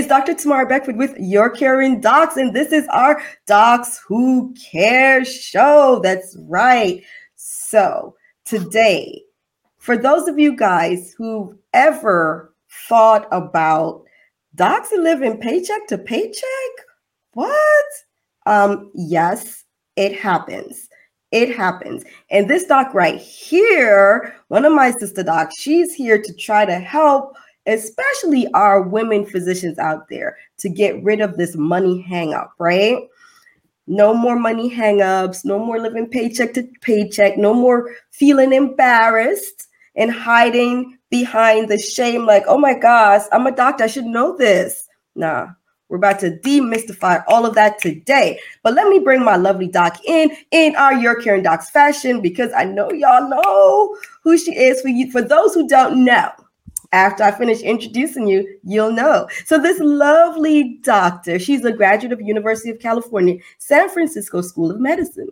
It's Dr. Tamara Beckford with Your Caring Docs, and this is our Docs Who Care show. That's right. So, today, for those of you guys who've ever thought about docs and living paycheck to paycheck, what? Um, yes, it happens. It happens. And this doc right here, one of my sister docs, she's here to try to help, especially our women physicians out there, to get rid of this money hang up, right? No more money hangups, no more living paycheck to paycheck, no more feeling embarrassed and hiding behind the shame, like, oh my gosh, I'm a doctor, I should know this. Nah, we're about to demystify all of that today. But let me bring my lovely doc in in our Your Caring Docs fashion because I know y'all know who she is. For you, for those who don't know, after I finish introducing you, you'll know. So this lovely doctor, she's a graduate of University of California, San Francisco School of Medicine.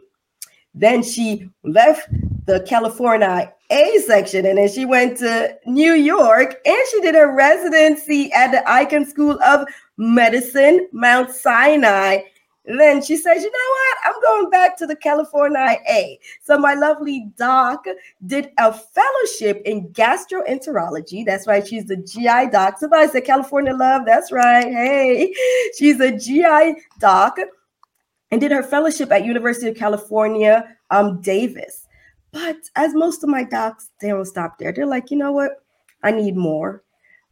Then she left the California A section and then she went to New York and she did her residency at the Icahn School of Medicine, Mount Sinai. Then she says, You know what? I'm going back to the California A. So my lovely doc did a fellowship in gastroenterology. That's right. She's the GI doc. Somebody said California love. That's right. Hey, she's a GI doc and did her fellowship at University of California, um, Davis. But as most of my docs, they don't stop there. They're like, you know what? I need more.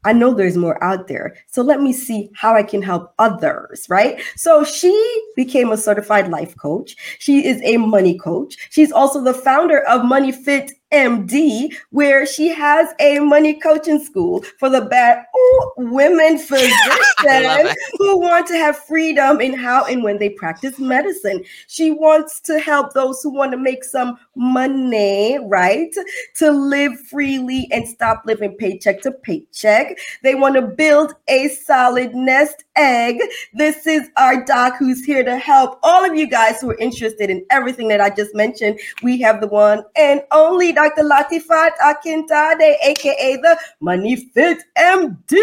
I know there's more out there. So let me see how I can help others, right? So she became a certified life coach. She is a money coach. She's also the founder of Money Fit MD, where she has a money coaching school for the bad ooh, women physicians who want to have freedom in how and when they practice medicine. She wants to help those who want to make some money, right? To live freely and stop living paycheck to paycheck. They want to build a solid nest egg. This is our doc who's here to help all of you guys who are interested in everything that I just mentioned. We have the one and only Dr. Latifat Akintade, aka the Money Fit MD.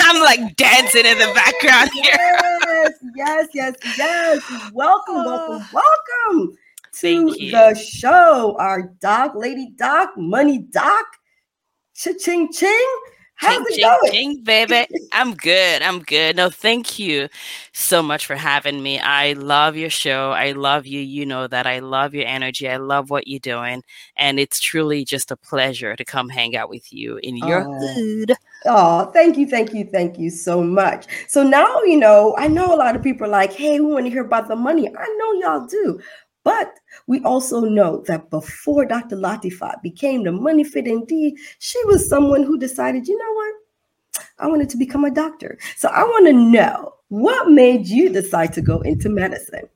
I'm like dancing in the background here. Yes, yes, yes, yes. Welcome, welcome, welcome to the show. Our doc, Lady Doc, Money Doc, cha-ching ching. How's ching, it going? Ching, baby. I'm good. I'm good. No, thank you so much for having me. I love your show. I love you. You know that. I love your energy. I love what you're doing. And it's truly just a pleasure to come hang out with you in your oh. hood. Oh, thank you, thank you, thank you so much. So now, you know, I know a lot of people are like, hey, we want to hear about the money. I know y'all do. But we also know that before Dr. Latifat became the Money Fit MD, she was someone who decided, you know what? I wanted to become a doctor. So I want to know what made you decide to go into medicine?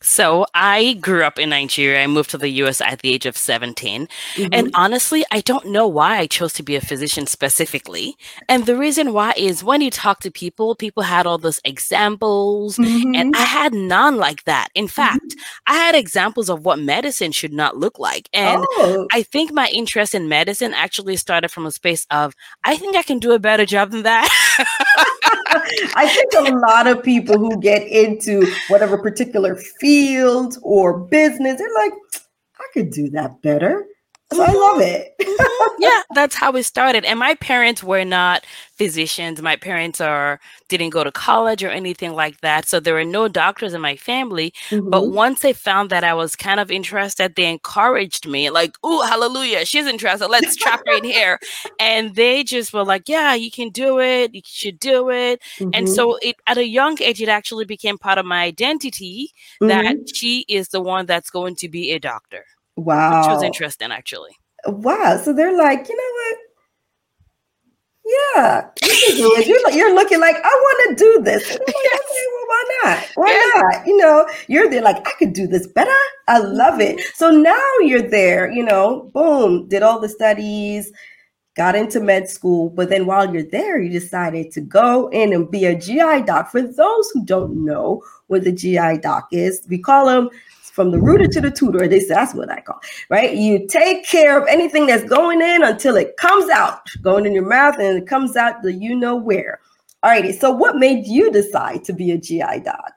So I grew up in Nigeria. I moved to the US at the age of 17. Mm-hmm. And honestly, I don't know why I chose to be a physician specifically. And the reason why is when you talk to people, people had all those examples, mm-hmm. and I had none like that. In fact, mm-hmm. I had examples of what medicine should not look like. And oh. I think my interest in medicine actually started from a space of, I think I can do a better job than that. I think a lot of people who get into whatever particular field or business, they're like, I could do that better. So I love it. yeah, that's how it started. And my parents were not physicians. My parents are didn't go to college or anything like that. So there were no doctors in my family. Mm-hmm. But once they found that I was kind of interested, they encouraged me, like, oh, hallelujah, she's interested. Let's trap right here. And they just were like, Yeah, you can do it, you should do it. Mm-hmm. And so it at a young age, it actually became part of my identity mm-hmm. that she is the one that's going to be a doctor. Wow. Which was interesting, actually. Wow. So they're like, you know what? Yeah, you You're, you're looking like, I want to do this. Like, yes. okay, well, why not? Why yes. not? You know, you're there like, I could do this better. I love it. Mm-hmm. So now you're there, you know, boom, did all the studies, got into med school. But then while you're there, you decided to go in and be a GI doc. For those who don't know what the GI doc is, we call them from the rooter to the tutor. They say that's what I call right. You take care of anything that's going in until it comes out, going in your mouth, and it comes out the you know where. Alrighty. So, what made you decide to be a GI doc?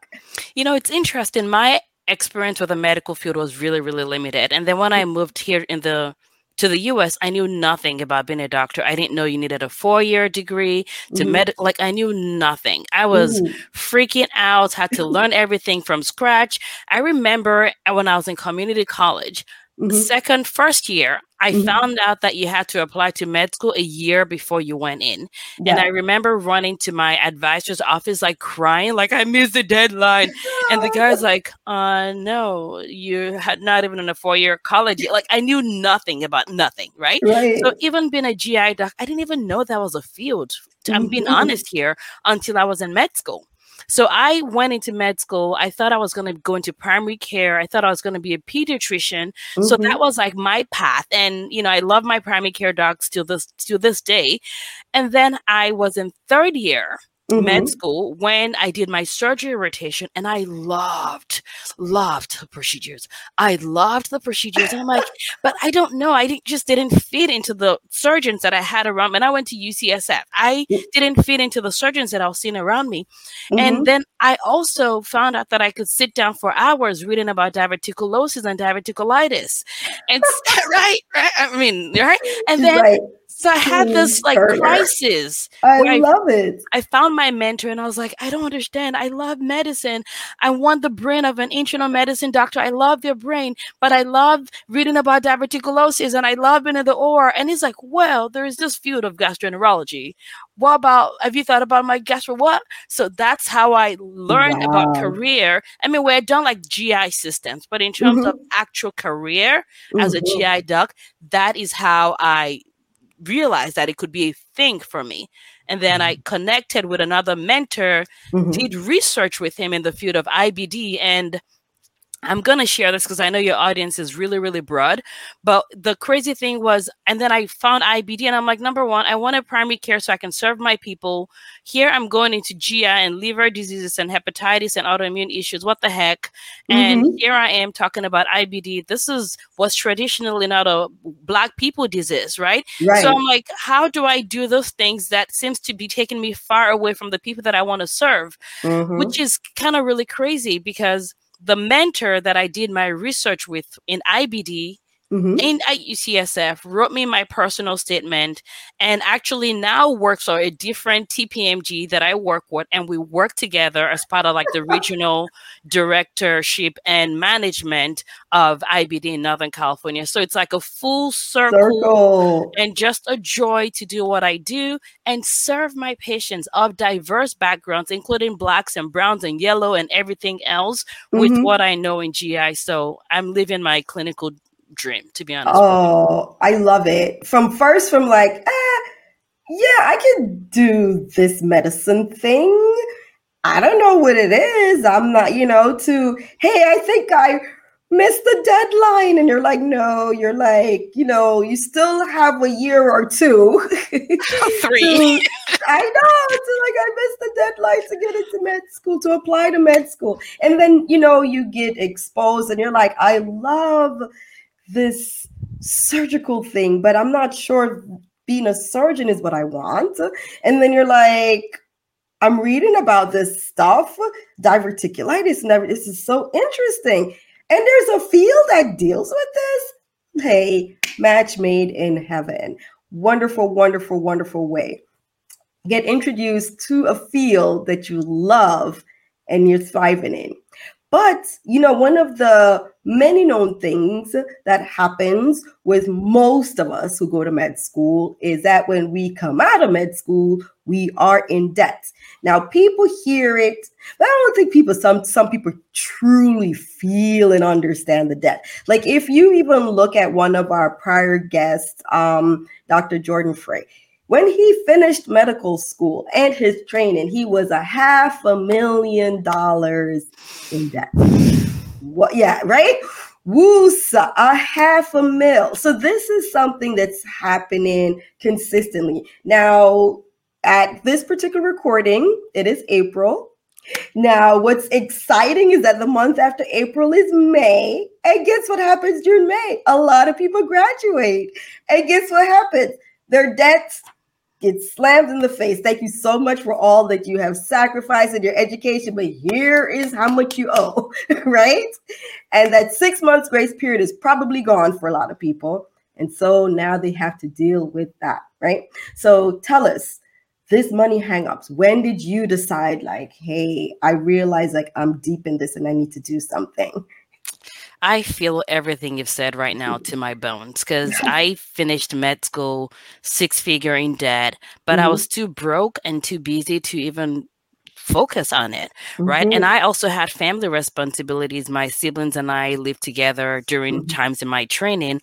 You know, it's interesting. My experience with the medical field was really, really limited, and then when I moved here in the to the US, I knew nothing about being a doctor. I didn't know you needed a four year degree to mm-hmm. med. Like I knew nothing. I was mm-hmm. freaking out. Had to learn everything from scratch. I remember when I was in community college, Mm-hmm. Second, first year, I mm-hmm. found out that you had to apply to med school a year before you went in. Yeah. And I remember running to my advisor's office, like crying, like I missed the deadline. and the guy's like, uh, no, you had not even in a four year college. Like I knew nothing about nothing, right? right? So even being a GI doc, I didn't even know that was a field. I'm being mm-hmm. honest here until I was in med school. So I went into med school. I thought I was going to go into primary care. I thought I was going to be a pediatrician. Mm-hmm. So that mm-hmm. was like my path. And you know, I love my primary care docs to this to this day. And then I was in third year mm-hmm. med school when I did my surgery rotation and I loved, loved the procedures. I loved the procedures. And I'm like, but I don't know. I just didn't fit into the surgeons that I had around. And I went to UCSF. I didn't fit into the surgeons that I was seeing around me. Mm-hmm. And then I also found out that I could sit down for hours reading about diverticulosis and diverticulitis. And right, right. I mean, right. And then right. So I had this like crisis. I love I, it. I found my mentor and I was like, I don't understand. I love medicine. I want the brain of an internal medicine doctor. I love their brain, but I love reading about diverticulosis and I love being in the OR. And he's like, Well, there is this field of gastroenterology. What about have you thought about my gastro what? So that's how I learned wow. about career. I mean, we had done like GI systems, but in terms mm-hmm. of actual career mm-hmm. as a mm-hmm. GI doc, that is how I realized that it could be a thing for me. And then I mm-hmm. connected with another mentor, mm-hmm. did research with him in the field of IBD, and I'm going to share this because I know your audience is really, really broad. But the crazy thing was, and then I found IBD, and I'm like, number one, I wanted primary care so I can serve my people. Here I'm going into GI and liver diseases and hepatitis and autoimmune issues. What the heck? Mm-hmm. And here I am talking about IBD. This is what's traditionally not a black people disease, right? right? So I'm like, how do I do those things that seems to be taking me far away from the people that I want to serve? Mm-hmm. Which is kind of really crazy because the mentor that I did my research with in IBD mm-hmm. in at UCSF wrote me my personal statement and actually now works for a different TPMG that I work with. And we work together as part of like the regional directorship and management of IBD in Northern California. So it's like a full circle, circle and just a joy to do what I do and serve my patients of diverse backgrounds, including blacks and browns and yellow and everything else mm-hmm. with what I know in GI. So I'm living my clinical dream, to be honest. Oh, I love it. From first, from like, eh, yeah, I can do this medicine thing. I don't know what it is. I'm not, you know, to, hey, I think I missed the deadline. And you're like, no, you're like, you know, you still have a year or two. Three. I know. It's like I missed the deadline to get into med school, to apply to med school. And then, you know, you get exposed and you're like, I love this surgical thing, but I'm not sure being a surgeon is what I want. And then you're like, I'm reading about this stuff, diverticulitis, and. This is so interesting. And there's a field that deals with this. Hey, match made in heaven. Wonderful, wonderful, wonderful way. Get introduced to a field that you love and you're thriving in. But, you know, one of the many known things that happens with most of us who go to med school is that when we come out of med school, we are in debt. Now, people hear it, but I don't think people, some, some people truly feel and understand the debt. Like if you even look at one of our prior guests, um, Dr. Jordan Frey, when he finished medical school and his training, he was a half a million dollars in debt. What? Yeah, right. Woosa, a half a mil. So this is something that's happening consistently. Now, at this particular recording, it is April. Now, what's exciting is that the month after April is May. And guess what happens during May? A lot of people graduate. And guess what happens? Their debts get slammed in the face. Thank you so much for all that you have sacrificed in your education, but here is how much you owe, right? And that six months grace period is probably gone for a lot of people. And so now they have to deal with that, right? So tell us this money hangups. When did you decide, like, hey, I realize like I'm deep in this and I need to do something? I feel everything you've said right now to my bones because I finished med school six figure in debt, but mm-hmm. I was too broke and too busy to even focus on it mm-hmm. right and mm-hmm. i also had family responsibilities my siblings and i lived together during mm-hmm. times in my training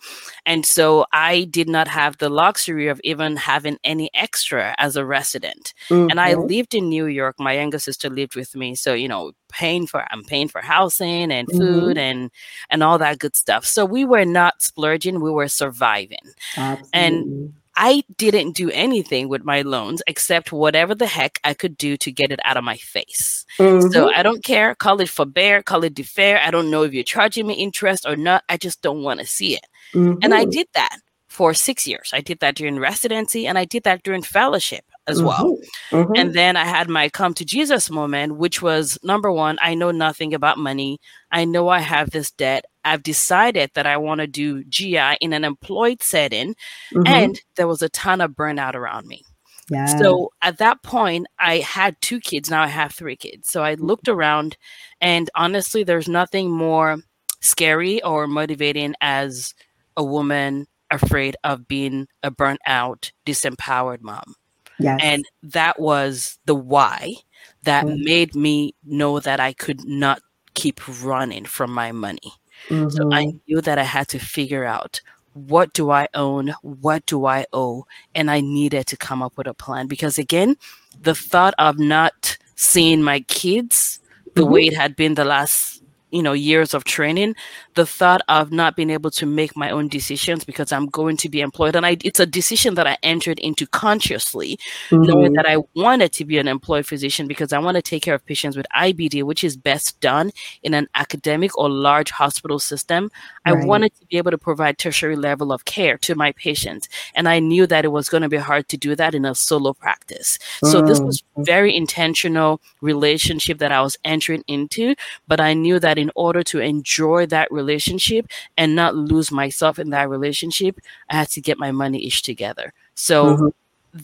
and so i did not have the luxury of even having any extra as a resident mm-hmm. and i mm-hmm. lived in new york my younger sister lived with me so you know paying for i'm paying for housing and food mm-hmm. and and all that good stuff so we were not splurging we were surviving Absolutely. and I didn't do anything with my loans except whatever the heck I could do to get it out of my face. Mm-hmm. So I don't care. Call it forbear, call it defer. I don't know if you're charging me interest or not. I just don't want to see it. Mm-hmm. And I mm-hmm. did that for six years. I did that during residency and I did that during fellowship as mm-hmm. well. Mm-hmm. And then I had my come to Jesus moment, which was number one, I know nothing about money. I know I have this debt. I've decided that I want to do GI in an employed setting. Mm-hmm. And there was a ton of burnout around me. Yeah. So at that point, I had two kids. Now I have three kids. So I looked around, and honestly, there's nothing more scary or motivating as a woman afraid of being a burnt out, disempowered mom. Yes. And that was the why that mm-hmm. made me know that I could not keep running from my money. Mm-hmm. So I mm-hmm. knew that I had to figure out what do I own? What do I owe? And I needed to come up with a plan because, again, the thought of not seeing my kids the mm-hmm. way it had been the last you know years of training the thought of not being able to make my own decisions because i'm going to be employed and I, it's a decision that i entered into consciously mm-hmm. knowing that i wanted to be an employed physician because i want to take care of patients with ibd which is best done in an academic or large hospital system right. i wanted to be able to provide tertiary level of care to my patients and i knew that it was going to be hard to do that in a solo practice mm-hmm. so this was mm-hmm. very intentional relationship that i was entering into but i knew that in order to enjoy that relationship and not lose myself in that relationship, I had to get my money ish together. So mm-hmm.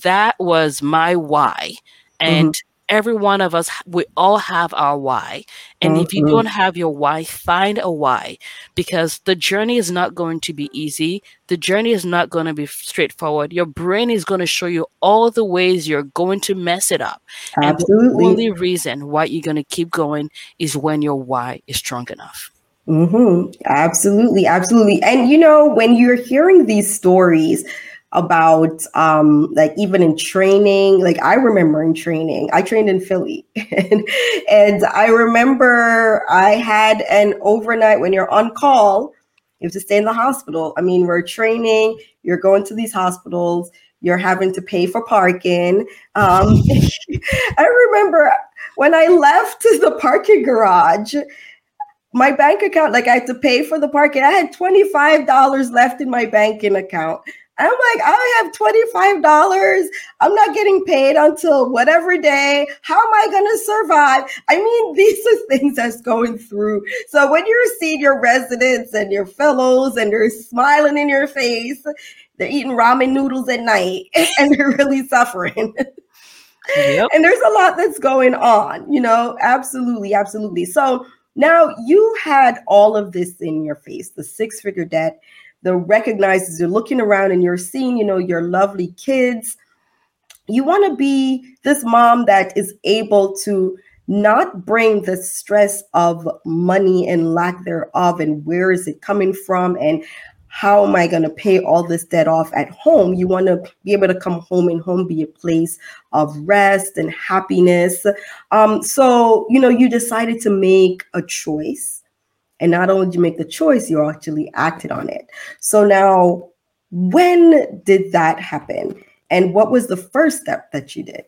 that was my why. And mm-hmm every one of us we all have our why and mm-hmm. if you mm-hmm. don't have your why find a why because the journey is not going to be easy the journey is not going to be straightforward your brain is going to show you all the ways you're going to mess it up Absolutely. and the only reason why you're going to keep going is when your why is strong enough mm-hmm. absolutely absolutely and you know when you're hearing these stories about um, like even in training. Like I remember in training, I trained in Philly, and, and I remember I had an overnight when you're on call. You have to stay in the hospital. I mean, we're training. You're going to these hospitals. You're having to pay for parking. Um, I remember when I left the parking garage my bank account, like I had to pay for the parking. I had $25 left in my banking account. I'm like, I have $25. I'm not getting paid until whatever day. How am I going to survive? I mean, these are things that's going through. So when you're seeing your residents and your fellows and they're smiling in your face, they're eating ramen noodles at night and they're really suffering. Yep. and there's a lot that's going on, you know, absolutely, absolutely. So now you had all of this in your face, the six figure debt the recognizes you're looking around and you're seeing, you know, your lovely kids. You want to be this mom that is able to not bring the stress of money and lack thereof and where is it coming from and how am I going to pay all this debt off at home? You want to be able to come home and home be a place of rest and happiness. Um, so, you know, you decided to make a choice and not only did you make the choice, you actually acted on it. So now, when did that happen? And what was the first step that you did?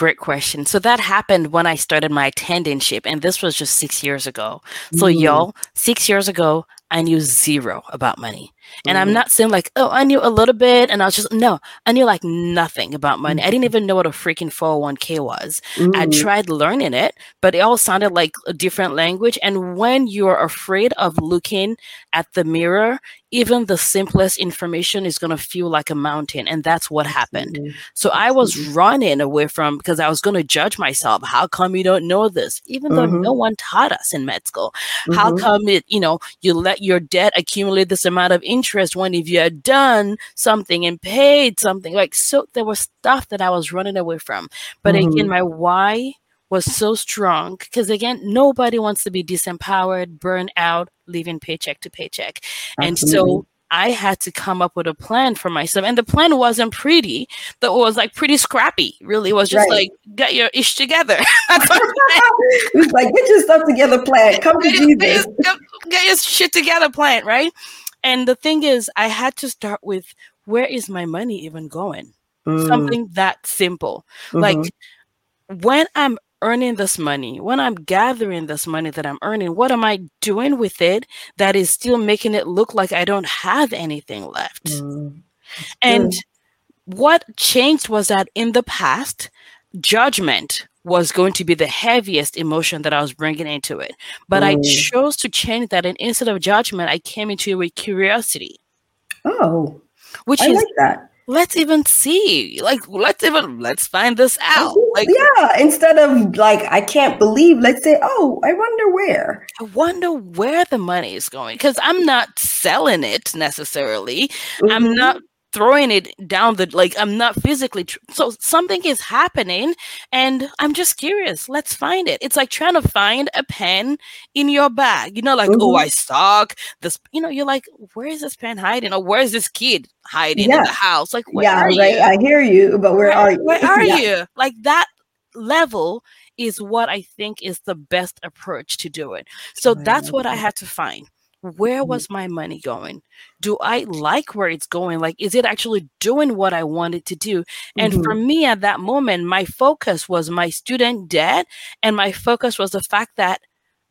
great question. So that happened when I started my attendantship, and this was just six years ago. So, mm. y'all, six years ago, I knew zero about money. And mm-hmm. I'm not saying like, oh, I knew a little bit. And I was just, no, I knew like nothing about money. Mm-hmm. I didn't even know what a freaking 401k was. Mm-hmm. I tried learning it, but it all sounded like a different language. And when you're afraid of looking at the mirror, even the simplest information is going to feel like a mountain. And that's what happened. So I was running away from because I was going to judge myself. How come you don't know this? Even though no mm-hmm. one taught us in med school. How mm-hmm. come it, you know, you let your debt accumulate this amount of interest when if you had done something and paid something? Like, so there was stuff that I was running away from. But mm-hmm. again, my why was so strong because again nobody wants to be disempowered burned out living paycheck to paycheck Absolutely. and so I had to come up with a plan for myself. And the plan wasn't pretty. That was like pretty scrappy. Really, it was just right. like get your ish together. it was like get your stuff together, plan. Come to Jesus. Get, get your shit together, plan, right? And the thing is, I had to start with where is my money even going? Mm. Something that simple. Mm-hmm. Like when I'm earning this money, when I'm gathering this money that I'm earning, what am I doing with it that is still making it look like I don't have anything left? Mm. And what changed was that in the past, judgment was going to be the heaviest emotion that I was bringing into it. But mm. I chose to change that. And instead of judgment, I came into it with curiosity. Oh, which I is like that let's even see. Like let's even let's find this out. Like yeah instead of like i can't believe let's say oh i wonder where. I wonder where the money is going because i'm not selling it necessarily. Mm-hmm. i'm not throwing it down the like i'm not physically tr- so something is happening and i'm just curious. Let's find it. It's like trying to find a pen in your bag. You know like oh, mm-hmm. oh i suck. This you know you're like where is this pen hiding? Or where is this kid hiding yeah. in the house? Like yeah right. you? i hear you but where, where are you? where are yeah. you? Like that level is what i think is the best approach to do it. So that's what i had to find where mm-hmm. was my money going? Do I like where it's going? Like, is it actually doing what I wanted to do? And mm-hmm. for me at that moment, my focus was my student debt. And my focus was the fact that,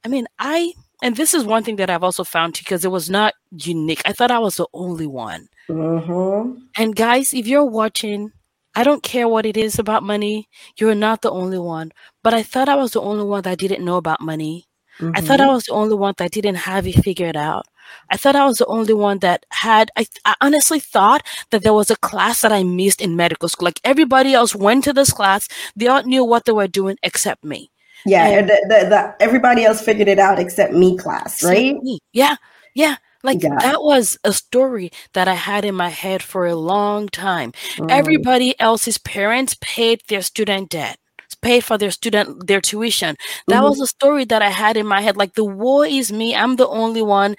I mean, I, and this is one thing that I've also found too, because it was not unique. I thought I was the only one. Mm-hmm. And guys, if you're watching, I don't care what it is about money. You're not the only one. But I thought I was the only one that didn't know about money. Mm-hmm. I thought I mm-hmm. was the only one that didn't have it figured out. I thought I was the only one that had. I, I, honestly thought that there was a class that I missed in medical school. Like everybody else went to this class, they all knew what they were doing except me. Yeah, and, the, the, the, everybody else figured it out except me, class, right? Me. Yeah, yeah. Like yeah. that was a story that I had in my head for a long time. Mm. Everybody else's parents paid their student debt pay for their student their tuition. That mm-hmm. was a story that I had in my head. Like the war is me. I'm the only one.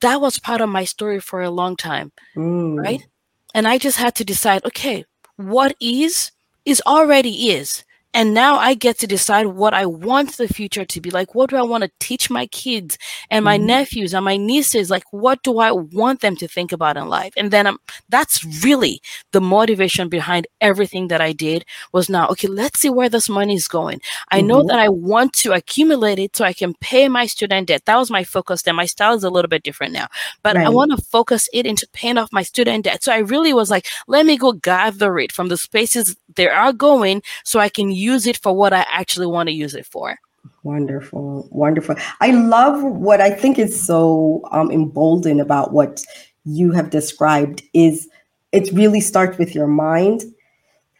That was part of my story for a long time. Mm. Right. And I just had to decide, okay, what is is already is. And now I get to decide what I want the future to be like. What do I want to teach my kids and my mm-hmm. nephews and my nieces? Like, what do I want them to think about in life? And then um, that's really the motivation behind everything that I did was now, okay, let's see where this money is going. I mm-hmm. know that I want to accumulate it so I can pay my student debt. That was my focus. Then my style is a little bit different now, but right. I want to focus it into paying off my student debt. So I really was like, let me go gather it from the spaces they are going so I can use it for what I actually want to use it for. Wonderful, wonderful. I love what I think is so um, emboldened about what you have described is it really starts with your mind,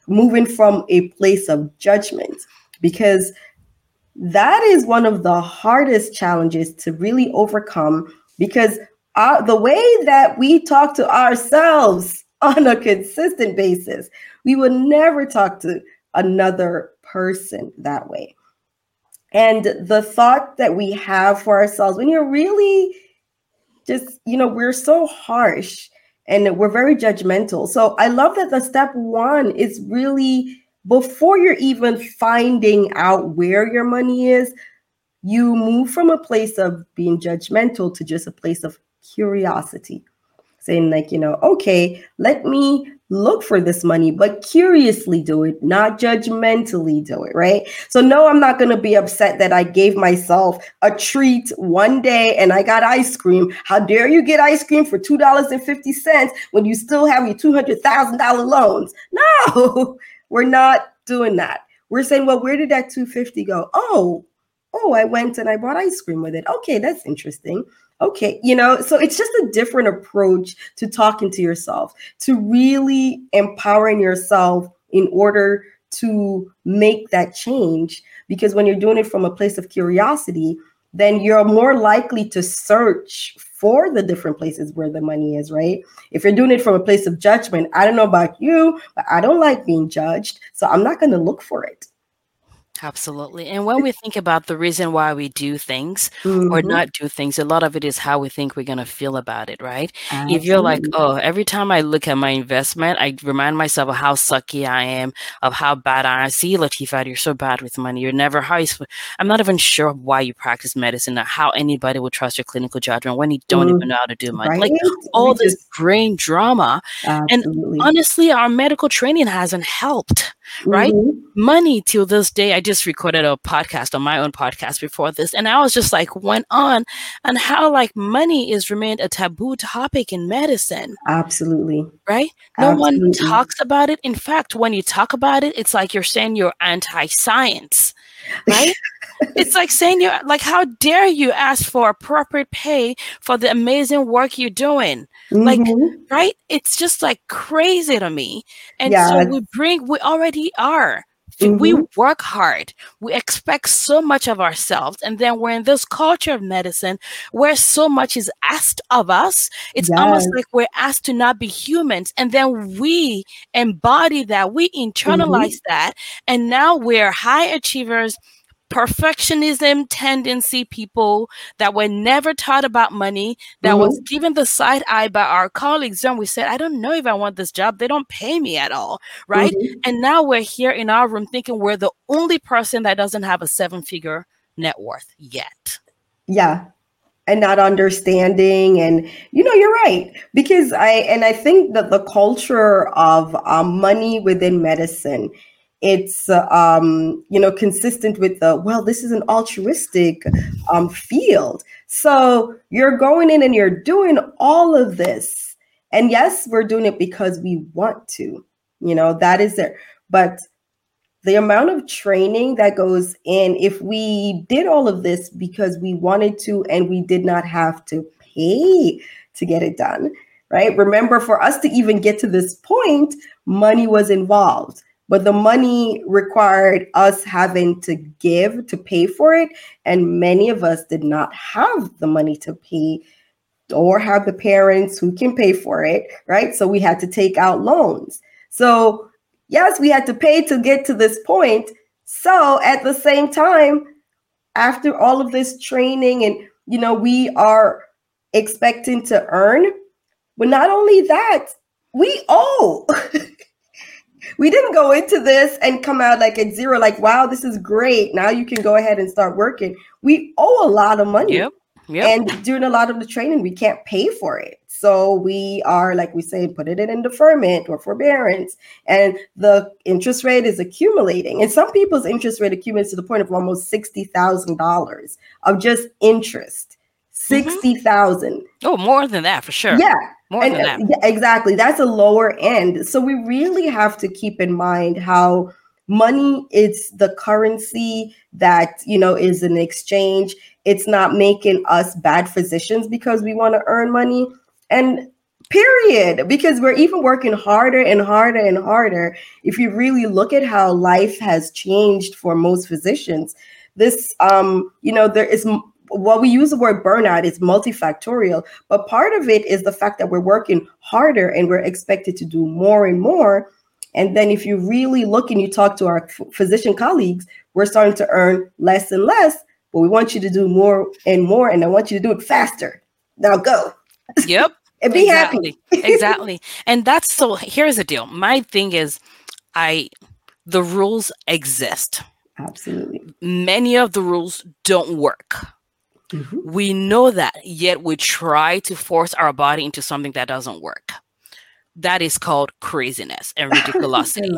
moving from a place of judgment, because that is one of the hardest challenges to really overcome. Because uh, the way that we talk to ourselves on a consistent basis, we would never talk to another person that way. And the thought that we have for ourselves, when you're really just, you know, we're so harsh and we're very judgmental. So I love that the step one is really before you're even finding out where your money is, you move from a place of being judgmental to just a place of curiosity saying like you know okay let me look for this money, but curiously do it, not judgmentally do it, right? So, no, I'm not going to be upset that I gave myself a treat one day and I got ice cream. How dare you get ice cream for $2.50 when you still have your $200,000 loans? No, we're not doing that. We're saying, well, where did that 250 go? Oh, oh, I went and I bought ice cream with it. Okay, that's interesting. Okay, you know, so it's just a different approach to talking to yourself, to really empowering yourself in order to make that change. Because when you're doing it from a place of curiosity, then you're more likely to search for the different places where the money is, right? If you're doing it from a place of judgment, I don't know about you, but I don't like being judged. So I'm not going to look for it. Absolutely. And when we think about the reason why we do things mm-hmm. or not do things, a lot of it is how we think we're going to feel about it, right? Absolutely. If you're like, oh, every time I look at my investment, I remind myself of how sucky I am, of how bad I see, Latifat, you're so bad with money. You're never how you, I'm not even sure why you practice medicine or how anybody would trust your clinical judgment when you don't mm-hmm. even know how to do money. Right? Like all we this just, brain drama. Absolutely. And honestly, our medical training hasn't helped right? Mm-hmm. Money till this day. I just recorded a podcast on my own podcast before this, and I was just like went on on how like money is remained a taboo topic in medicine. Absolutely. Right? No Absolutely. one talks about it. In fact, when you talk about it, it's like you're saying you're anti-science. Right? it's like saying you're like how dare you ask for appropriate pay for the amazing work you're doing mm-hmm. like right it's just like crazy to me and yeah. so we bring we already are Mm-hmm. We work hard. We expect so much of ourselves. And then we're in this culture of medicine where so much is asked of us. It's yes. almost like we're asked to not be humans. And then we embody that, we internalize mm-hmm. that. And now we're high achievers perfectionism tendency people that were never taught about money, that mm-hmm. was given the side eye by our colleagues. And we said, I don't know if I want this job. They don't pay me at all. Right? Mm-hmm. And now we're here in our room thinking we're the only person that doesn't have a seven figure net worth yet. Yeah. And not understanding, and you know, you're right because I and I think that the culture of um, money within medicine it's um, you know consistent with the well this is an altruistic um, field. So you're going in and you're doing all of this. And yes we're doing it because we want to you know that is there. But the amount of training that goes in if we did all of this because we wanted to and we did not have to pay to get it done right? Remember for us to even get to this point money was involved but the money required us having to give to pay for it and many of us did not have the money to pay or have the parents who can pay for it right? So we had to take out loans. So yes we had to pay to get to this point. So at the same time after all of this training and you know we are expecting to earn but not only that we owe we didn't go into this and come out like at zero, like, wow, this is great. Now you can go ahead and start working. We owe a lot of money. Yep. Yep. And doing a lot of the training, we can't pay for it. So we are, like we say, put it in deferment or forbearance. And the interest rate is accumulating. And some people's interest rate accumulates to the point of almost $60,000 of just interest. Mm-hmm. 60,000. Oh, more than that for sure. Yeah. More and, than that. Yeah, exactly. That's a lower end. So we really have to keep in mind how money is the currency that, you know, is an exchange. It's not making us bad physicians because we want to earn money. And period because we're even working harder and harder and harder if you really look at how life has changed for most physicians this um you know there is well, we use the word burnout, it's multifactorial, but part of it is the fact that we're working harder and we're expected to do more and more. And then if you really look and you talk to our physician colleagues, we're starting to earn less and less, but we want you to do more and more, and I want you to do it faster. Now go. Yep. and be exactly. happy. exactly. And that's so here's the deal. My thing is I the rules exist. Absolutely. Many of the rules don't work. Mm-hmm. We know that, yet we try to force our body into something that doesn't work. that is called craziness and ridiculosity.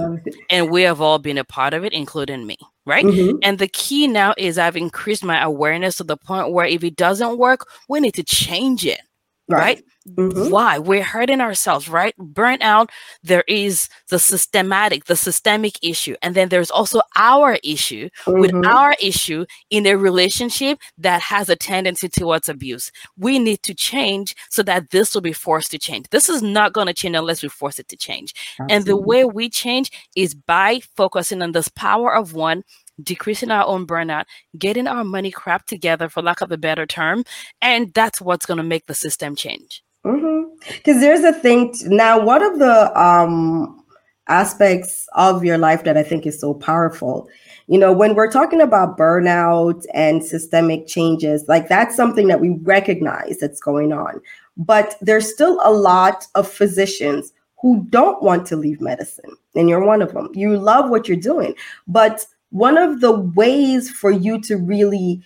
and we have all been a part of it, including me, right? Mm-hmm. And the key now is I've increased my awareness to the point where if it doesn't work, we need to change it, right? right? Mm-hmm. Why? We're hurting ourselves, right? Burnout, there is the systematic, the systemic issue. And then there's also our issue mm-hmm. with our issue in a relationship that has a tendency towards abuse. We need to change so that this will be forced to change. This is not going to change unless we force it to change. Absolutely. And the way we change is by focusing on this power of one decreasing our own burnout, getting our money crap together, for lack of a better term. And that's what's going to make the system change. Because mm-hmm. there's a thing t- now, one of the um, aspects of your life that I think is so powerful, you know, when we're talking about burnout and systemic changes, like that's something that we recognize that's going on. But there's still a lot of physicians who don't want to leave medicine, and you're one of them. You love what you're doing, but one of the ways for you to really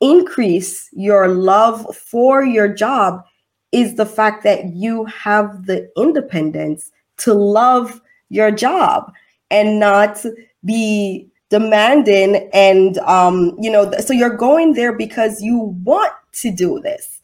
increase your love for your job is the fact that you have the independence to love your job and not be demanding and um you know so you're going there because you want to do this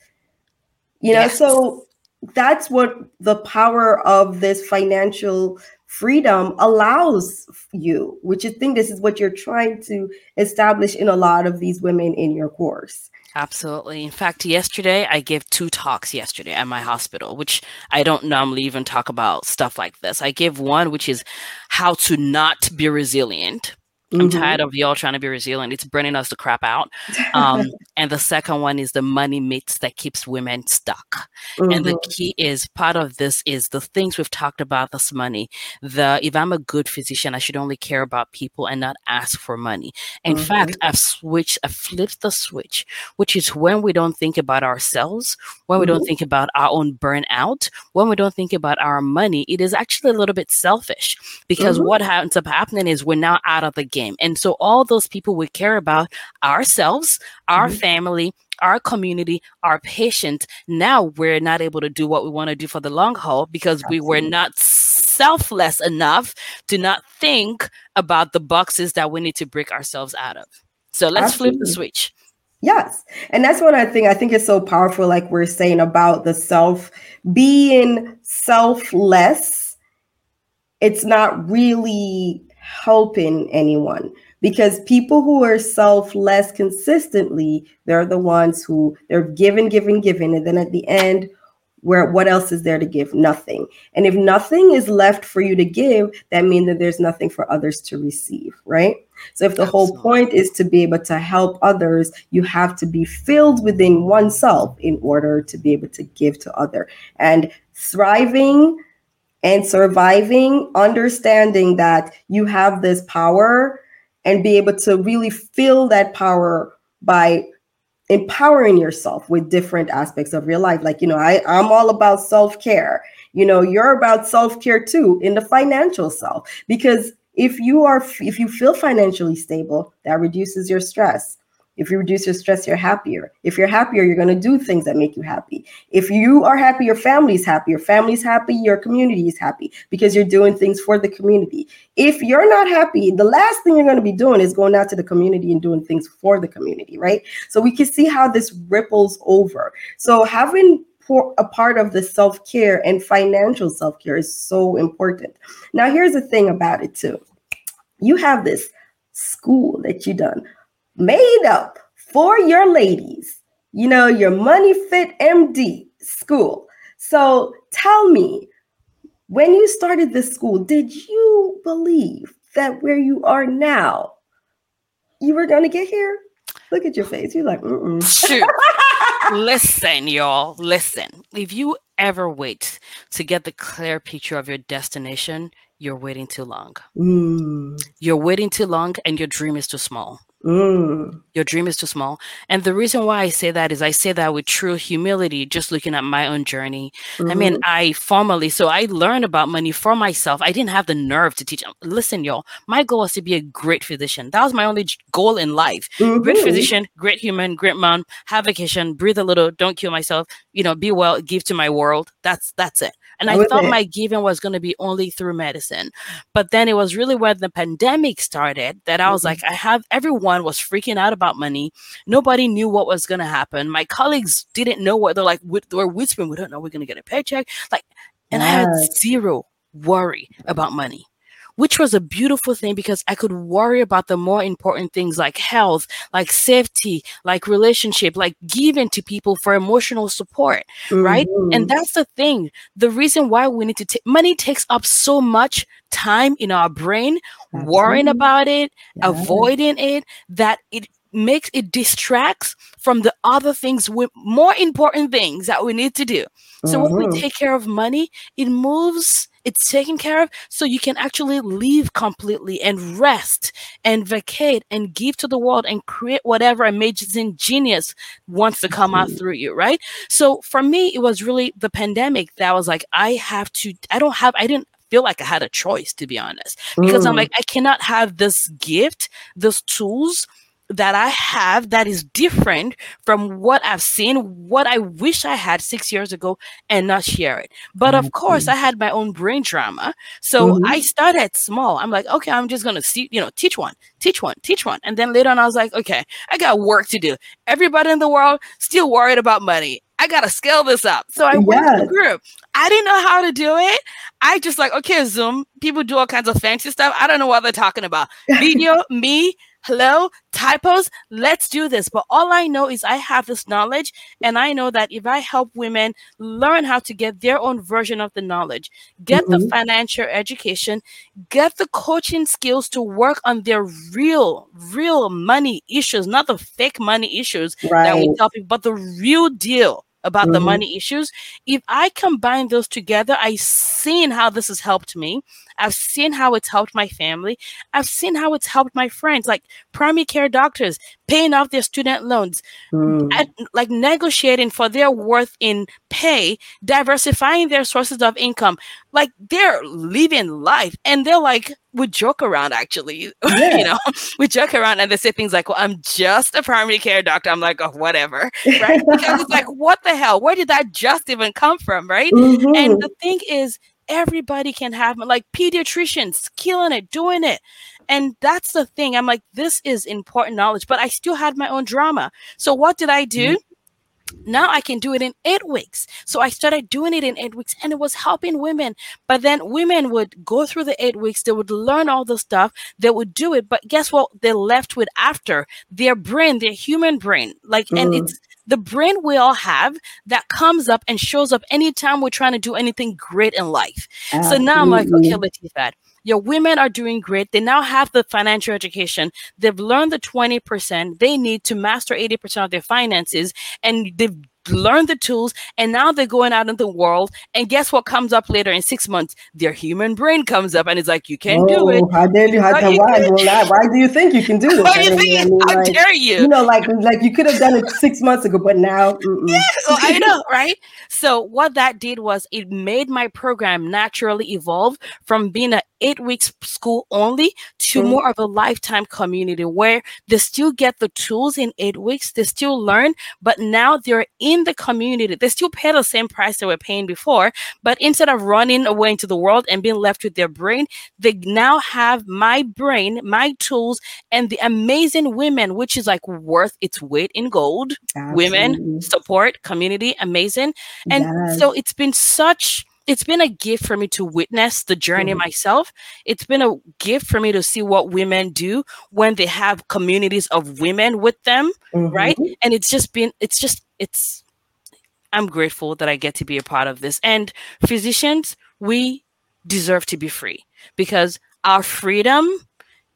you know yes. so that's what the power of this financial freedom allows you which i think this is what you're trying to establish in a lot of these women in your course Absolutely. In fact, yesterday I gave two talks yesterday at my hospital, which I don't normally even talk about stuff like this. I gave one, which is how to not be resilient Mm-hmm. I'm tired of y'all trying to be resilient. It's burning us the crap out. Um, and the second one is the money myths that keeps women stuck. Mm-hmm. And the mm-hmm. key is part of this is the things we've talked about this money. The if I'm a good physician, I should only care about people and not ask for money. In mm-hmm. fact, I've switched, I've flipped the switch, which is when we don't think about ourselves, when we don't mm-hmm. think about our own burnout, when we don't think about our money, it is actually a little bit selfish because mm-hmm. what ends up happening is we're now out of the game game. And so all those people we care about ourselves, our mm-hmm. family, our community, our patients, now we're not able to do what we want to do for the long haul because Absolutely. we were not selfless enough to not think about the boxes that we need to break ourselves out of. So let's Absolutely. flip the switch. Yes. And that's what I think I think it's so powerful like we're saying about the self being selfless. It's not really helping anyone. Because people who are selfless consistently they're the ones who they're giving giving giving and then at the end where what else is there to give? Nothing. And if nothing is left for you to give that means that there's nothing for others to receive right? So if the Absolutely. whole point is to be able to help others you have to be filled within oneself in order to be able to give to other. And thriving and surviving, understanding that you have this power and be able to really feel that power by empowering yourself with different aspects of your life. Like, you know, I, I'm all about self care. You know, you're about self care too in the financial self, because if you are, if you feel financially stable, that reduces your stress. If you reduce your stress, you're happier. If you're happier, you're going to do things that make you happy. If you are happy, your family's happy. Your family's happy, your community is happy because you're doing things for the community. If you're not happy, the last thing you're going to be doing is going out to the community and doing things for the community, right? So we can see how this ripples over. So having a part of the self care and financial self care is so important. Now, here's the thing about it too you have this school that you done made up for your ladies, you know, your Money Fit MD school. So tell me, when you started this school, did you believe that where you are now, you were going to get here? Look at your face. You're like, Shoot. listen, y'all. Listen. If you ever wait to get the clear picture of your destination, you're waiting too long. Mm. You're waiting too long, and your dream is too small. Mm. Your dream is too small. And the reason why I say that is I say that with true humility, just looking at my own journey. Mm-hmm. I mean. I formally, so I learned about money for myself. I didn't have the nerve to teach. Listen, y'all, my goal was to be a great physician. That was my only goal in life. Mm-hmm. Great physician, great human, great mom, have vacation, breathe a little, don't kill myself, you know, be well, give to my world. That's, that's it And I thought it. my giving was going to be only through medicine. But then it was really when the pandemic started that I was mm-hmm. like, I have everyone was freaking out about money. Nobody knew what was going to happen. My colleagues didn't know what they're like, were whispering, we don't know we're going to get a paycheck. Like, and yes. I had zero worry about money which was a beautiful thing because I could worry about the more important things like health, like safety, like relationship, like giving to people for emotional support, mm-hmm. right? And mm-hmm. that's the thing. The reason why we need to take money takes up so much time in our brain, that's worrying right. about it, yeah. avoiding it, that it makes it distracts from the other things with more important things that we need to do. So mm-hmm. when we mm-hmm. take care of money, it moves it's taken care of so you can actually leave completely and rest and vacate and give to the world and create whatever amazing genius wants to come out through you right so for me it was really the pandemic that was like i have to i don't have i didn't feel like I had a choice, to be honest, because mm. I'm like, I cannot have this gift, those tools that I have that is different from what I've seen, what I wish I had six years ago, and not share it. But of course, I had my own brain drama. So mm-hmm. I started small. I'm like, okay, I'm just gonna see, you know, teach one, teach one, teach one. And then later on, I was like, okay, I got work to do. Everybody in the world still worried about money. I gotta scale this up. So I went to the group. I didn't know how to do it. I just like, okay, Zoom. People do all kinds of fancy stuff. I don't know what they're talking about. Video, me, hello, typos, let's do this. But all I know is I have this knowledge, and I know that if I help women learn how to get their own version of the knowledge, get mm-hmm. the financial education, get the coaching skills to work on their real, real money issues, not the fake money issues right. that we tell people, but the real deal about mm-hmm. the money issues. If I combine those together, I've seen how this has helped me. I've seen how it's helped my family. I've seen how it's helped my friends, like primary care doctors paying off their student loans, mm. at, like negotiating for their worth in pay, diversifying their sources of income. Like they're living life and they're like, we joke around actually. Yeah. you know, we joke around and they say things like, well, I'm just a primary care doctor. I'm like, oh, whatever. Right. because it's like, what the hell? Where did that just even come from? Right. Mm-hmm. And the thing is, everybody can have like pediatricians killing it doing it and that's the thing i'm like this is important knowledge but i still had my own drama so what did i do mm-hmm. now I can do it in eight weeks. So I started doing it in eight weeks and it was helping women. But then women would go through the eight weeks, they would learn all the stuff, they would do it. But guess what? They're left with after their brain, their human brain. Like, mm. and it's the brain we all have that comes up and shows up anytime we're trying to do anything great in life. Absolutely. So now I'm like, okay, Latifat, your women are doing great. They now have the financial education. They've learned the 20% they need to master 80% of their finances, and they've learn the tools, and now they're going out in the world. And guess what comes up later in six months? Their human brain comes up and it's like, you can't oh, do it. Oh, how dare you? How, you why, well, why do you think you can do it? Why do you think? I mean, how like, dare you? You know, like like you could have done it six months ago, but now. Yeah, well, I know, right? So what that did was it made my program naturally evolve from being an eight weeks school only to mm-hmm. more of a lifetime community where they still get the tools in eight weeks, they still learn, but now they're in the community. They still pay the same price they were paying before, but instead of running away into the world and being left with their brain, they now have my brain, my tools, and the amazing women, which is like worth its weight in gold. Absolutely. Women, support, community, amazing. And yes. so it's been such it's been a gift for me to witness the journey mm-hmm. myself. It's been a gift for me to see what women do when they have communities of women with them, mm-hmm. right? And it's just been, it's just, it's, I'm grateful that I get to be a part of this. And physicians, we deserve to be free because our freedom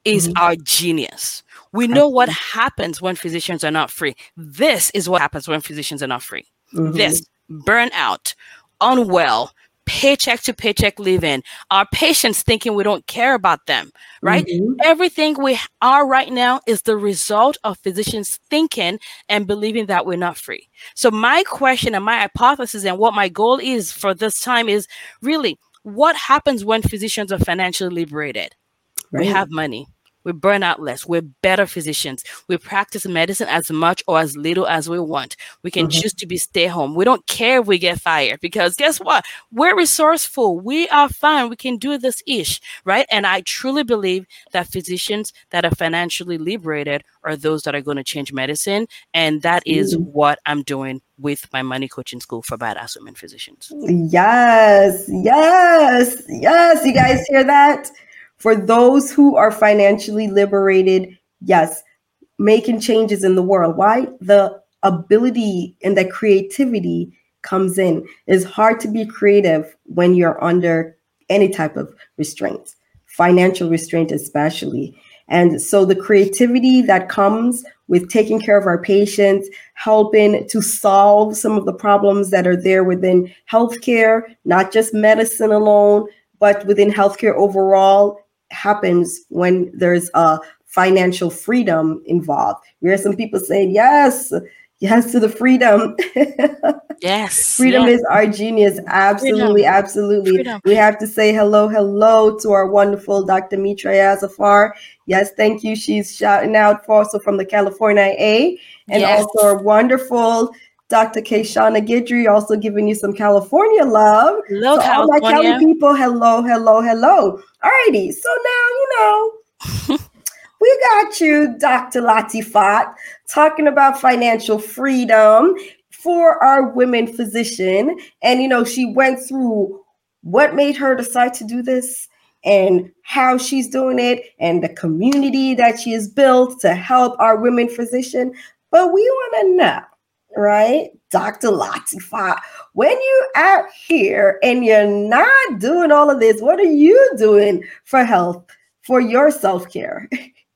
is mm-hmm. our genius. We know what happens when physicians are not free. This is what happens when physicians are not free. Mm-hmm. This burnout, unwell, paycheck to paycheck living, our patients thinking we don't care about them, right? Mm-hmm. Everything we are right now is the result of physicians thinking and believing that we're not free. So, my question and my hypothesis and what my goal is for this time is really what happens when physicians are financially liberated? Right. We have money we burn out less, we're better physicians. We practice medicine as much or as little as we want. We can mm-hmm. choose to be stay home. We don't care if we get fired because guess what? We're resourceful. We are fine. We can do this ish, right? And I truly believe that physicians that are financially liberated are those that are going to change medicine. And that is mm-hmm. what I'm doing with my money coaching school for badass women physicians. Yes, yes, yes. You guys hear that? For those who are financially liberated, yes, making changes in the world. Why? The ability and the creativity comes in. It's hard to be creative when you're under any type of restraint, financial restraint, especially. And so the creativity that comes with taking care of our patients, helping to solve some of the problems that are there within healthcare, not just medicine alone, but within healthcare overall, happens when there's a financial freedom involved. We hear some people saying, yes, yes to the freedom. yes. freedom yes. is our genius. Absolutely, freedom. absolutely. Freedom. We have to say hello, hello to our wonderful Dr. Mitra Yazafar. Yes, thank you. She's shouting out for also from the California A and yes. also our wonderful Dr. Keshana Gidry also giving you some California love. Hello, so California. all my Cali people, hello, hello, hello. Alrighty, so now you know we got you, Dr. Latifat, talking about financial freedom for our women physician. And, you know, she went through what made her decide to do this and how she's doing it and the community that she has built to help our women physician. But we want to know, right, Dr. Latifat, when you're out here and you're not doing all of this, what are you doing for health, for your self care?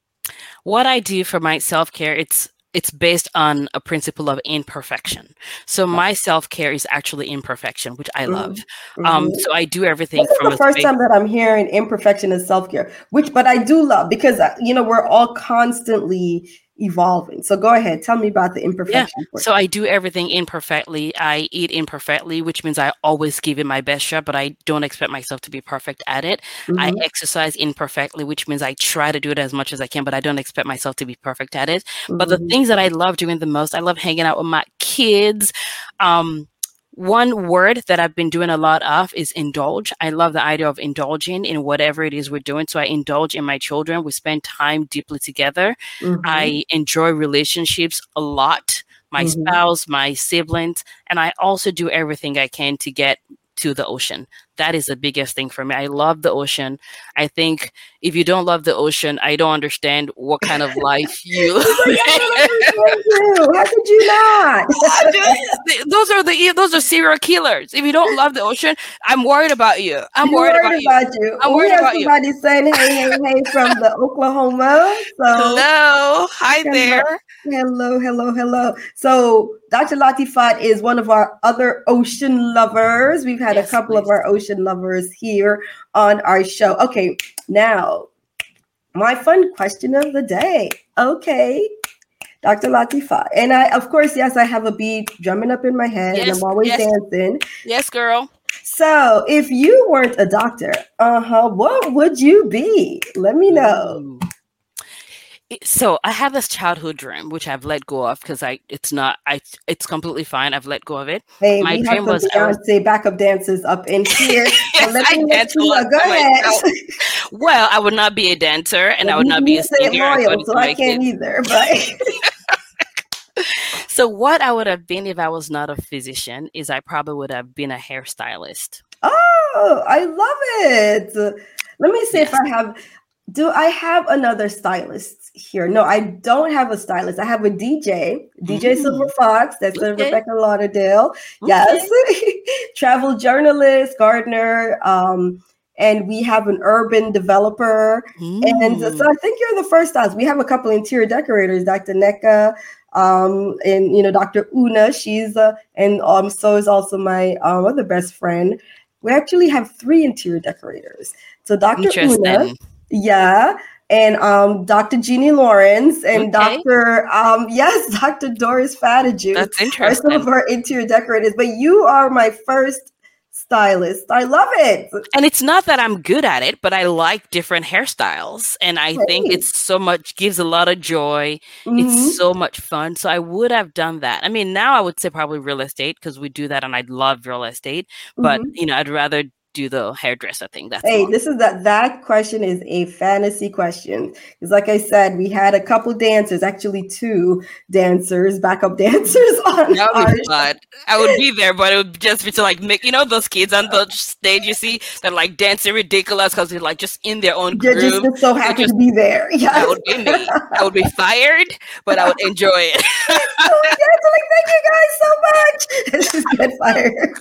what I do for my self care, it's it's based on a principle of imperfection. So my self care is actually imperfection, which I love. Mm-hmm. Um, mm-hmm. so I do everything this from the first time that I'm hearing imperfection is self care, which but I do love because uh, you know we're all constantly evolving. So go ahead, tell me about the imperfection. Yeah. So I do everything imperfectly. I eat imperfectly, which means I always give it my best shot, but I don't expect myself to be perfect at it. Mm-hmm. I exercise imperfectly, which means I try to do it as much as I can, but I don't expect myself to be perfect at it. Mm-hmm. But the mm-hmm. things that I love doing the most, I love hanging out with my kids. Um, one word that I've been doing a lot of is indulge. I love the idea of indulging in whatever it is we're doing. So I indulge in my children. We spend time deeply together. Mm-hmm. I enjoy relationships a lot. My mm-hmm. spouse, my siblings, and I also do everything I can to get to the ocean. That is the biggest thing for me. I love the ocean. I think if you don't love the ocean, I don't understand what kind of life you. How could you not? those are the those are serial killers. If you don't love the ocean, I'm worried about you. I'm worried, worried, about, about you. you. I'm oh, we worried about somebody you. saying hey, hey, hey from the Oklahoma. So hello, hi there. Hello, hello, hello. So Dr. Latifat is one of our other ocean lovers. We've had yes, a couple please. of our ocean lovers here on our show. Okay, now my fun question of the day. Okay. Dr. Latifa. And I, of course, yes, I have a beat drumming up in my head yes, and I'm always yes. dancing. Yes, girl. So if you weren't a doctor, uh-huh, what would you be? Let me know. Ooh so I have this childhood dream which I've let go of because I it's not I it's completely fine. I've let go of it. Hey, my dream was Beyonce was, backup dancers up in here. yes, I dance you, go ahead. well, I would not be a dancer and well, I would not be a singer. Loyal, so I can't it. either. But so what I would have been if I was not a physician is I probably would have been a hairstylist. Oh, I love it. Let me see yes. if I have do I have another stylist here? No, I don't have a stylist. I have a DJ, DJ mm. Silver Fox. That's okay. Rebecca Lauderdale. Okay. Yes, travel journalist, gardener. Um, and we have an urban developer. Mm. And so I think you're the first stylist. We have a couple interior decorators, Dr. Neka, um, and you know, Dr. Una. She's uh, and um, so is also my um, other best friend. We actually have three interior decorators. So Dr. Una yeah. And um, Dr. Jeannie Lawrence and okay. Dr. Um, yes, Dr. Doris Fatiju That's interesting. are some of our interior decorators. But you are my first stylist. I love it. And it's not that I'm good at it, but I like different hairstyles. And I think it's so much, gives a lot of joy. Mm-hmm. It's so much fun. So I would have done that. I mean, now I would say probably real estate because we do that and I love real estate. But, mm-hmm. you know, I'd rather do the hairdresser thing. That's hey, this is that that question is a fantasy question. Because like I said, we had a couple dancers, actually two dancers, backup dancers on that would be fun. I would be there, but it would just be to like make you know those kids on the stage you see that like dancing ridiculous because they're like just in their own groove. They're just so happy just, to be there. Yeah. That would be me. I would be fired, but I would enjoy it. oh, like, thank you guys so much. She's get fired.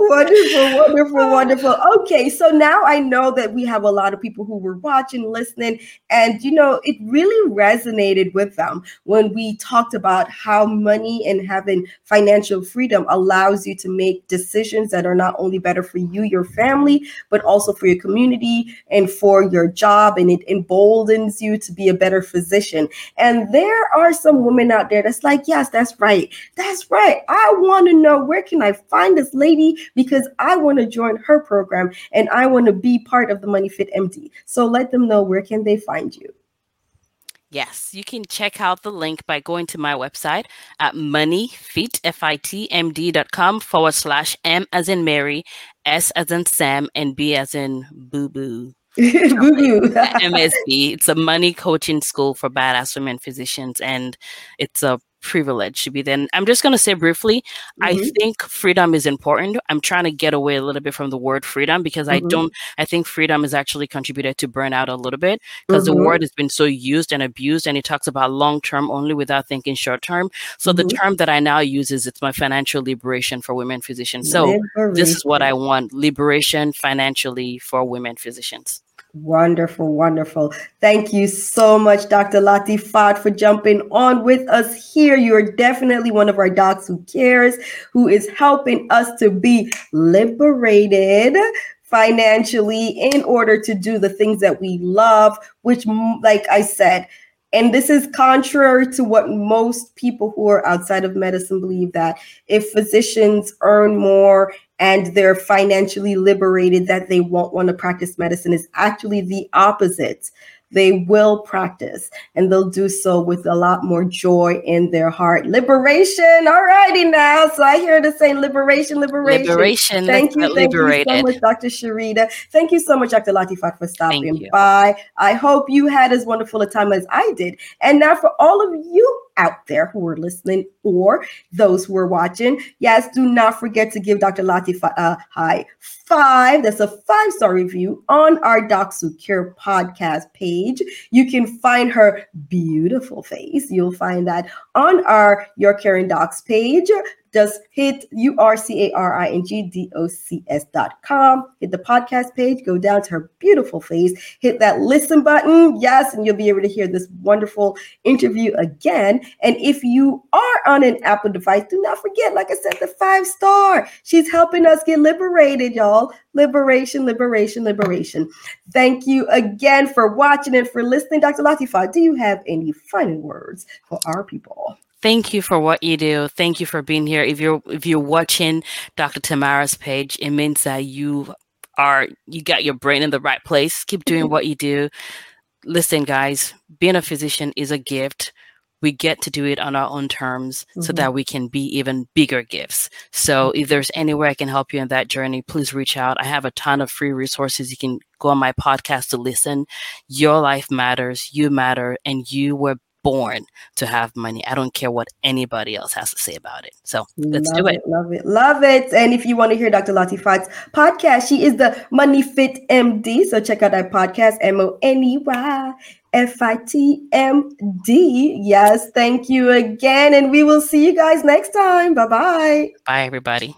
wonderful, wonderful wonderful. Okay, so now I know that we have a lot of people who were watching, listening, and you know, it really resonated with them when we talked about how money and having financial freedom allows you to make decisions that are not only better for you, your family, but also for your community and for your job. And it emboldens you to be a better physician. And there are some women out there that's like, yes, that's right. That's right. I want to know where can I find this lady because I want to join her program and I want to be part of the Money Fit MD. So let them know where can they find you. Yes, you can check out the link by going to my website at moneyfit, F-I-T-M-D.com forward slash M as in Mary, S as in Sam, and B as in boo boo. boo boo. MSB. It's a money coaching school for badass women physicians, and it's a privilege to be then I'm just going to say briefly, mm-hmm. I think freedom is important. I'm trying to get away a little bit from the word freedom because mm-hmm. I don't, I think freedom has actually contributed to burnout a little bit because mm-hmm. the word has been so used and abused and it talks about long term only without thinking short term. So the mm-hmm. term that I now use is it's my financial liberation for women physicians. So liberation. this is what I want liberation financially for women physicians. Wonderful, wonderful. Thank you so much, Dr. Latifat, for jumping on with us here. You're definitely one of our docs who cares, who is helping us to be liberated financially in order to do the things that we love, which, like I said, and this is contrary to what most people who are outside of medicine believe that if physicians earn more and they're financially liberated that they won't want to practice medicine is actually the opposite they will practice and they'll do so with a lot more joy in their heart. Liberation. All righty now. So I hear the saying liberation, liberation. Liberation. Thank you. Thank liberated. you so much, Dr. Sharita. Thank you so much, Dr. Latifat, for stopping by. I hope you had as wonderful a time as I did. And now for all of you out there who are listening or those who are watching, yes, do not forget to give Dr. Latifat a high five. That's a five star review on our Docs Who Care podcast page. You can find her beautiful face. You'll find that on our Your Caring Docs page just hit U-R-C-A-R-I-N-G-D-O-C-S dot com. Hit the podcast page, go down to her beautiful face, hit that listen button. Yes, and you'll be able to hear this wonderful interview again. And if you are on an Apple device, do not forget, like I said, the five star. She's helping us get liberated, y'all. Liberation, liberation, liberation. Thank you again for watching and for listening. Dr. Latifat, do you have any final words for our people? Thank you for what you do. Thank you for being here. If you're if you're watching Dr. Tamara's page, it means that you are you got your brain in the right place. Keep doing mm-hmm. what you do. Listen, guys, being a physician is a gift. We get to do it on our own terms mm-hmm. so that we can be even bigger gifts. So if there's anywhere I can help you in that journey, please reach out. I have a ton of free resources. You can go on my podcast to listen. Your life matters, you matter, and you were born to have money. I don't care what anybody else has to say about it. So let's love do it. it. Love it. Love it. And if you want to hear Dr. Latifat's podcast, she is the Money Fit MD. So check out that podcast, M O N E Y F I T M D. Yes, thank you again. And we will see you guys next time. Bye bye. Bye, everybody.